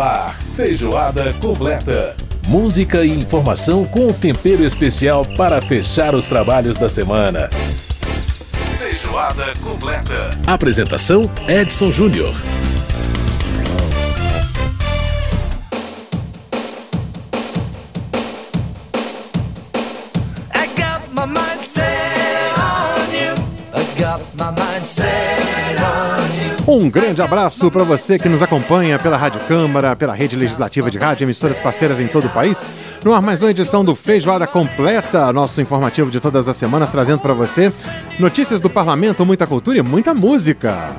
Ar, feijoada completa. Música e informação com tempero especial para fechar os trabalhos da semana. Feijoada completa. Apresentação: Edson Júnior. Um grande abraço para você que nos acompanha pela Rádio Câmara, pela rede legislativa de rádio, emissoras parceiras em todo o país. No ar, mais uma edição do Feijoada Completa, nosso informativo de todas as semanas, trazendo para você notícias do parlamento, muita cultura e muita música.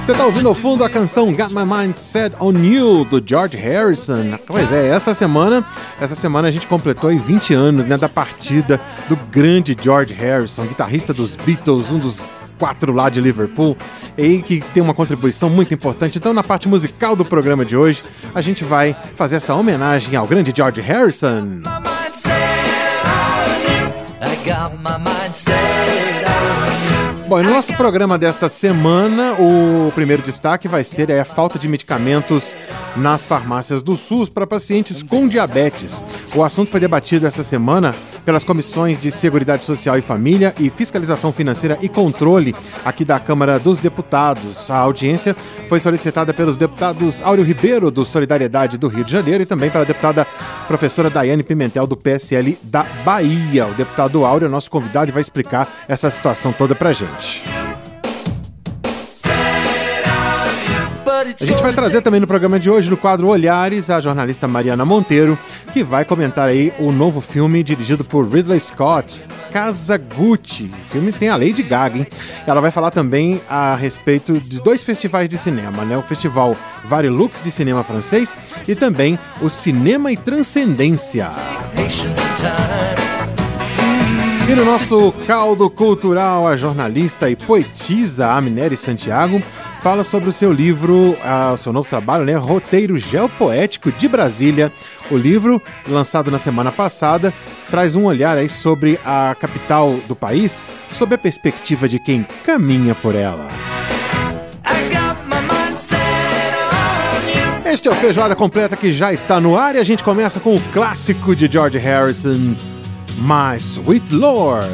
Você está ouvindo ao fundo a canção Got My Mind Set On You, do George Harrison. Pois é, essa semana, essa semana a gente completou aí 20 anos né, da partida do grande George Harrison, guitarrista dos Beatles, um dos quatro lá de Liverpool, e que tem uma contribuição muito importante. Então, na parte musical do programa de hoje, a gente vai fazer essa homenagem ao grande George Harrison. Bom, no nosso programa desta semana, o primeiro destaque vai ser é, a falta de medicamentos nas farmácias do SUS para pacientes com diabetes. O assunto foi debatido essa semana pelas comissões de Seguridade Social e Família e Fiscalização Financeira e Controle aqui da Câmara dos Deputados. A audiência foi solicitada pelos deputados Áureo Ribeiro, do Solidariedade do Rio de Janeiro, e também pela deputada professora Daiane Pimentel, do PSL da Bahia. O deputado Áureo, nosso convidado, vai explicar essa situação toda pra gente. A gente vai trazer também no programa de hoje, no quadro Olhares, a jornalista Mariana Monteiro, que vai comentar aí o novo filme dirigido por Ridley Scott, Casa Gucci. O filme tem a Lady Gaga, hein? Ela vai falar também a respeito de dois festivais de cinema, né? O Festival Varilux de Cinema Francês e também o Cinema e Transcendência. E no nosso caldo cultural, a jornalista e poetisa Amineri Santiago fala sobre o seu livro, o seu novo trabalho, né? Roteiro Geopoético de Brasília. O livro, lançado na semana passada, traz um olhar aí sobre a capital do país, sob a perspectiva de quem caminha por ela. Este é o Feijoada Completa que já está no ar e a gente começa com o clássico de George Harrison. My sweet Lord,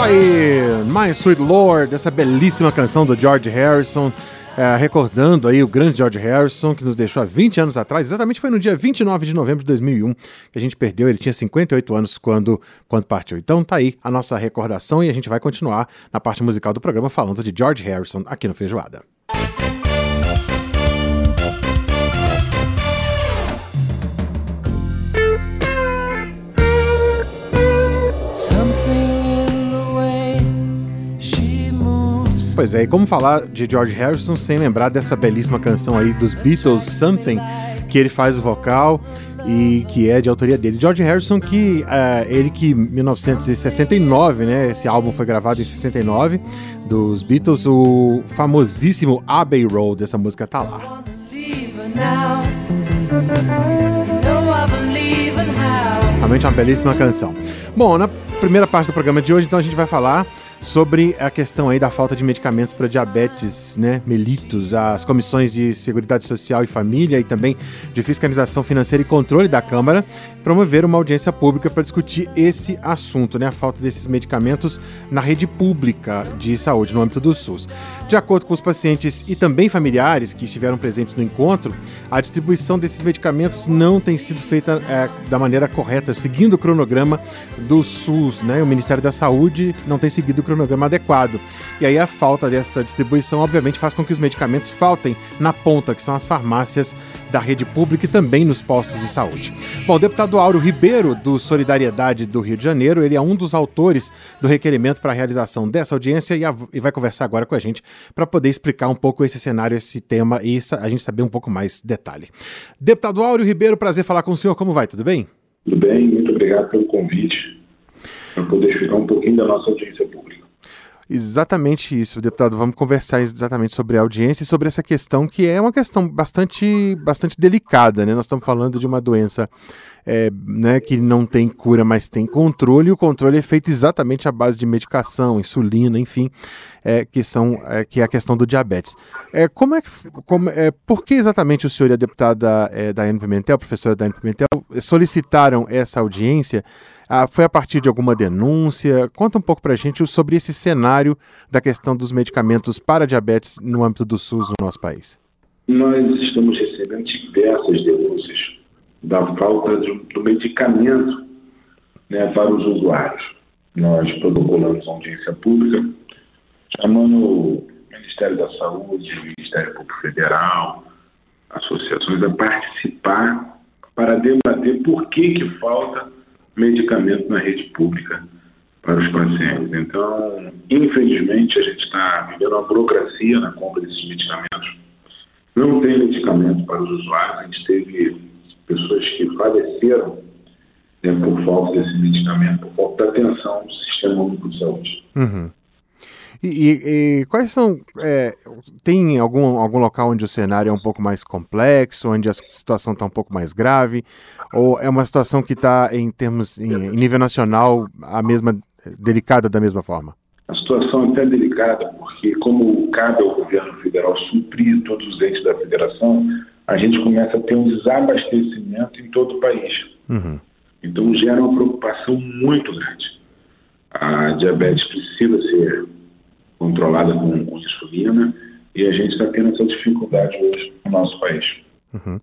Tá aí, My Sweet Lord, essa belíssima canção do George Harrison. É, recordando aí o grande George Harrison, que nos deixou há 20 anos atrás, exatamente foi no dia 29 de novembro de 2001 que a gente perdeu, ele tinha 58 anos quando, quando partiu. Então tá aí a nossa recordação e a gente vai continuar na parte musical do programa falando de George Harrison aqui no Feijoada. Pois é, e como falar de George Harrison sem lembrar dessa belíssima canção aí dos Beatles, Something, que ele faz o vocal e que é de autoria dele. George Harrison, que uh, ele que em 1969, né, esse álbum foi gravado em 69 dos Beatles, o famosíssimo Abbey Road, essa música tá lá. Realmente uma belíssima canção. Bom, na primeira parte do programa de hoje, então a gente vai falar sobre a questão aí da falta de medicamentos para diabetes, né, mellitus, as comissões de Seguridade Social e Família e também de Fiscalização Financeira e Controle da Câmara promover uma audiência pública para discutir esse assunto, né, a falta desses medicamentos na rede pública de saúde no âmbito do SUS. De acordo com os pacientes e também familiares que estiveram presentes no encontro, a distribuição desses medicamentos não tem sido feita é, da maneira correta, seguindo o cronograma do SUS, né? O Ministério da Saúde não tem seguido o cronograma adequado. E aí a falta dessa distribuição, obviamente, faz com que os medicamentos faltem na ponta, que são as farmácias da rede pública e também nos postos de saúde. Bom, deputado Auro Ribeiro, do Solidariedade do Rio de Janeiro, ele é um dos autores do requerimento para a realização dessa audiência e, a, e vai conversar agora com a gente para poder explicar um pouco esse cenário, esse tema e a gente saber um pouco mais detalhe. Deputado Áureo Ribeiro, prazer falar com o senhor. Como vai? Tudo bem? Tudo bem, muito obrigado pelo convite para poder explicar um pouquinho da nossa audiência pública. Exatamente isso, deputado. Vamos conversar exatamente sobre a audiência e sobre essa questão que é uma questão bastante, bastante delicada, né? Nós estamos falando de uma doença é, né, que não tem cura, mas tem controle, e o controle é feito exatamente à base de medicação, insulina, enfim, é, que são é, que é a questão do diabetes. É, como é que, como, é, por que exatamente o senhor e a deputada é, Daiane Pimentel, professora Daiane Pimentel, solicitaram essa audiência? Ah, foi a partir de alguma denúncia? Conta um pouco para a gente sobre esse cenário da questão dos medicamentos para diabetes no âmbito do SUS no nosso país. Nós estamos recebendo diversas denúncias da falta de, do medicamento né, para os usuários. Nós protocolamos audiência pública, chamando o Ministério da Saúde, o Ministério Público Federal, associações a participar para debater por que, que falta medicamento na rede pública para os pacientes. Então, infelizmente, a gente está vivendo uma burocracia na compra desses medicamentos. Não tem medicamento para os usuários. A gente teve pessoas que faleceram né, por falta desse medicamento, por falta da atenção do Sistema Único de Saúde. Uhum. E, e, e, quais são. É, tem algum, algum local onde o cenário é um pouco mais complexo, onde a situação está um pouco mais grave? Ou é uma situação que está, em termos, em, em, nível nacional, a mesma delicada da mesma forma? A situação é até delicada, porque como cabe ao governo federal suprir todos os entes da federação, a gente começa a ter um desabastecimento em todo o país. Uhum. Então gera uma preocupação muito grande. A diabetes precisa ser controlada com, com insulina e a gente está tendo essa dificuldade hoje no nosso país. Uhum.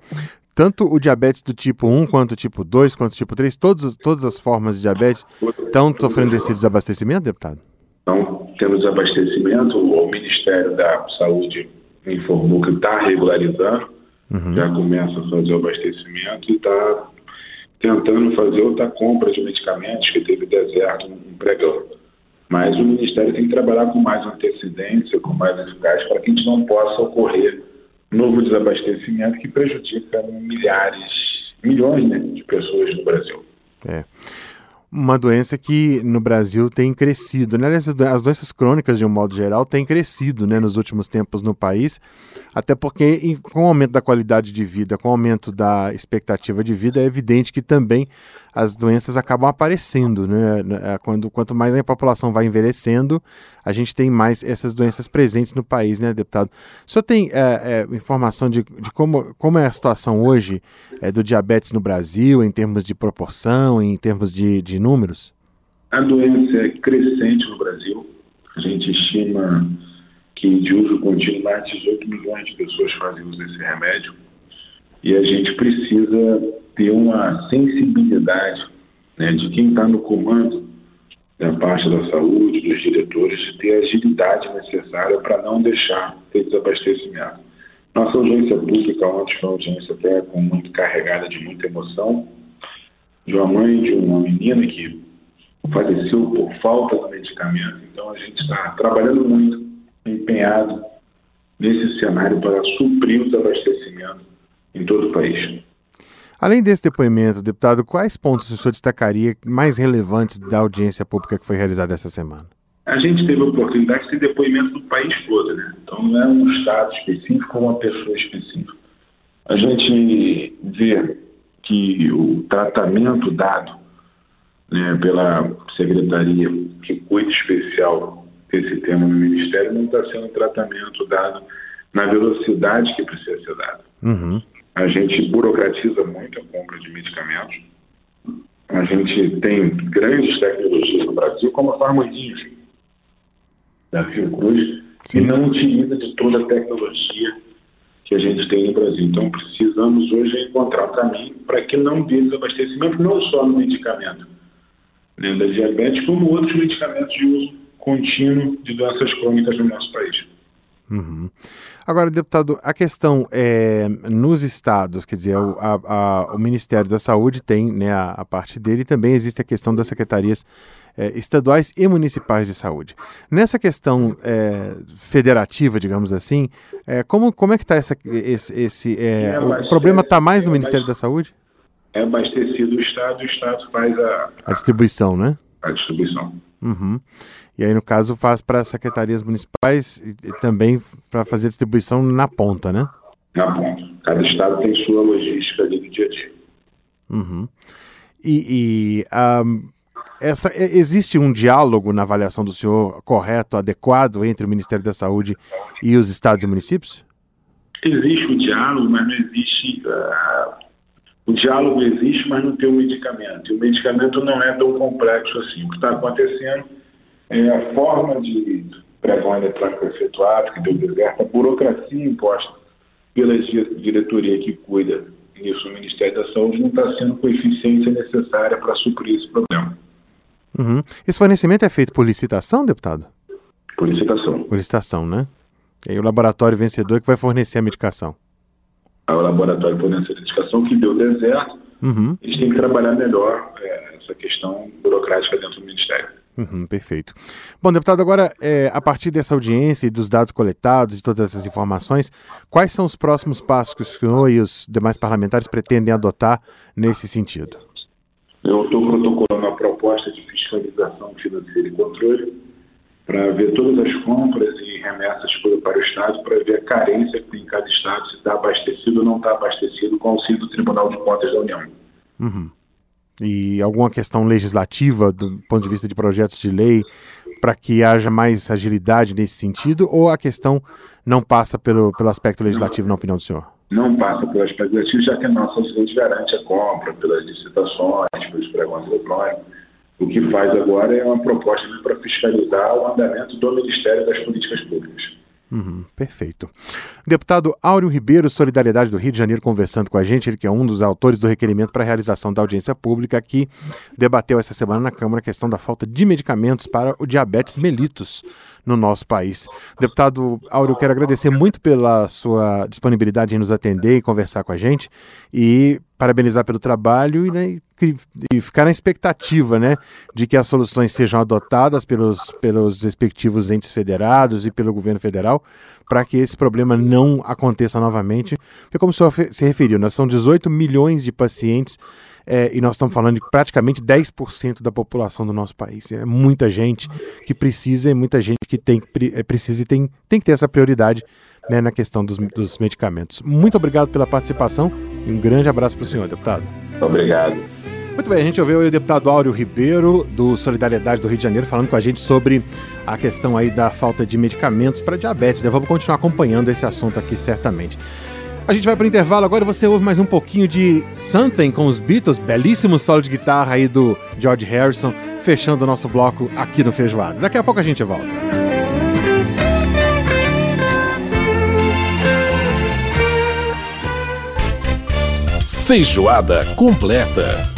Tanto o diabetes do tipo 1 quanto o tipo 2, quanto o tipo 3, todos, todas as formas de diabetes estão sofrendo desse desabastecimento, deputado? Então, temos desabastecimento, o Ministério da Saúde informou que está regularizando, uhum. já começa a fazer o abastecimento e está tentando fazer outra compra de medicamentos que teve deserto um pregão. Mas o Ministério tem que trabalhar com mais antecedência, com mais eficácia, para que a gente não possa ocorrer novo desabastecimento que prejudica milhares, milhões né, de pessoas no Brasil. É uma doença que no Brasil tem crescido. Né? As doenças crônicas, de um modo geral, têm crescido né, nos últimos tempos no país, até porque com o aumento da qualidade de vida, com o aumento da expectativa de vida, é evidente que também as doenças acabam aparecendo. Né? É, quando, quanto mais a população vai envelhecendo, a gente tem mais essas doenças presentes no país, né, deputado? O senhor tem é, é, informação de, de, como, como é a situação hoje é, do diabetes no Brasil, em termos de proporção, em termos de, de números? A doença é crescente no Brasil. A gente estima que de uso contínuo mais de 18 milhões de pessoas fazem uso desse remédio. E a gente precisa ter uma sensibilidade né, de quem está no comando da parte da saúde, dos diretores, de ter a agilidade necessária para não deixar ter desabastecimento. Nossa audiência pública ontem foi uma audiência até com muito carregada de muita emoção, de uma mãe de uma menina que faleceu por falta do medicamento. Então a gente está trabalhando muito, empenhado nesse cenário para suprir o desabastecimento em todo o país. Além desse depoimento, deputado, quais pontos o senhor destacaria mais relevantes da audiência pública que foi realizada essa semana? A gente teve a oportunidade de ter depoimento do país todo, né? Então não é um estado específico ou uma pessoa específica. A gente vê que o tratamento dado né, pela secretaria que cuida especial desse tema no Ministério não está sendo um tratamento dado na velocidade que precisa ser dado. Uhum. A gente burocratiza muito a compra de medicamentos. A gente tem grandes tecnologias no Brasil, como a Farmandinha, da Fiocruz, Sim. e não utiliza de toda a tecnologia que a gente tem no Brasil. Então, precisamos hoje encontrar um caminho para que não dê desabastecimento, não só no medicamento né, da diabetes, como outros medicamentos de uso contínuo de doenças crônicas no nosso país. Uhum. Agora, deputado, a questão é nos estados, quer dizer, o, a, a, o Ministério da Saúde tem né, a, a, parte dele e também existe a questão das secretarias é, estaduais e municipais de saúde. Nessa questão é, federativa, digamos assim, é, como, como é que está esse, esse é, o problema está mais no Ministério da Saúde? É abastecido o Estado, o Estado faz a... A distribuição, né? A distribuição. Uhum. E aí, no caso, faz para as secretarias municipais e, também para fazer distribuição na ponta, né? Na ponta. Cada estado tem sua logística ali do dia a dia. Uhum. E, e um, essa, existe um diálogo na avaliação do senhor correto, adequado entre o Ministério da Saúde e os estados e municípios? Existe o diálogo, mas não existe. Uh, o diálogo existe, mas não tem o medicamento. E o medicamento não é tão complexo assim. O que está acontecendo é a forma de pregão eletrônico efetuado, que deu deserto, a burocracia imposta pela diretoria que cuida disso, o Ministério da Saúde, não está sendo com a eficiência necessária para suprir esse problema. Uhum. Esse fornecimento é feito por licitação, deputado? Por licitação. Por licitação, né? E aí o laboratório vencedor que vai fornecer a medicação. É o laboratório fornecer a medicação que deu deserto, uhum. eles têm que trabalhar melhor é, essa questão burocrática dentro do Ministério. Uhum, perfeito. Bom, deputado, agora, é, a partir dessa audiência e dos dados coletados, de todas essas informações, quais são os próximos passos que o senhor e os demais parlamentares pretendem adotar nesse sentido? Eu estou protocolando a proposta de fiscalização financeira e controle para ver todas as compras e remessas para o Estado, para ver a carência que tem em cada Estado, se está abastecido ou não está abastecido com o auxílio do Tribunal de Contas da União. Uhum e alguma questão legislativa do ponto de vista de projetos de lei para que haja mais agilidade nesse sentido ou a questão não passa pelo, pelo aspecto legislativo, na opinião do senhor? Não passa pelo aspecto legislativo, já que a nossa lei garante a compra pelas licitações, pelos pregões eletrônicos. O que faz agora é uma proposta para fiscalizar o andamento do Ministério das Políticas Públicas. Uhum, perfeito. Deputado Áureo Ribeiro, Solidariedade do Rio de Janeiro, conversando com a gente, ele que é um dos autores do requerimento para a realização da audiência pública, que debateu essa semana na Câmara a questão da falta de medicamentos para o diabetes mellitus no nosso país. Deputado Áureo, quero agradecer muito pela sua disponibilidade em nos atender e conversar com a gente e parabenizar pelo trabalho e, né, e, ficar na expectativa né, de que as soluções sejam adotadas pelos, pelos respectivos entes federados e pelo governo federal para que esse problema não aconteça novamente. Porque, como o senhor se referiu, nós são 18 milhões de pacientes é, e nós estamos falando de praticamente 10% da população do nosso país. É muita gente que precisa e muita gente que tem, é, precisa e tem, tem que ter essa prioridade né, na questão dos, dos medicamentos. Muito obrigado pela participação e um grande abraço para o senhor, deputado. Obrigado. Muito bem, a gente ouviu o deputado Áureo Ribeiro, do Solidariedade do Rio de Janeiro, falando com a gente sobre a questão aí da falta de medicamentos para diabetes. Né? Vamos continuar acompanhando esse assunto aqui, certamente. A gente vai para o intervalo agora você ouve mais um pouquinho de Something com os Beatles, belíssimo solo de guitarra aí do George Harrison, fechando o nosso bloco aqui no Feijoada. Daqui a pouco a gente volta. Feijoada completa.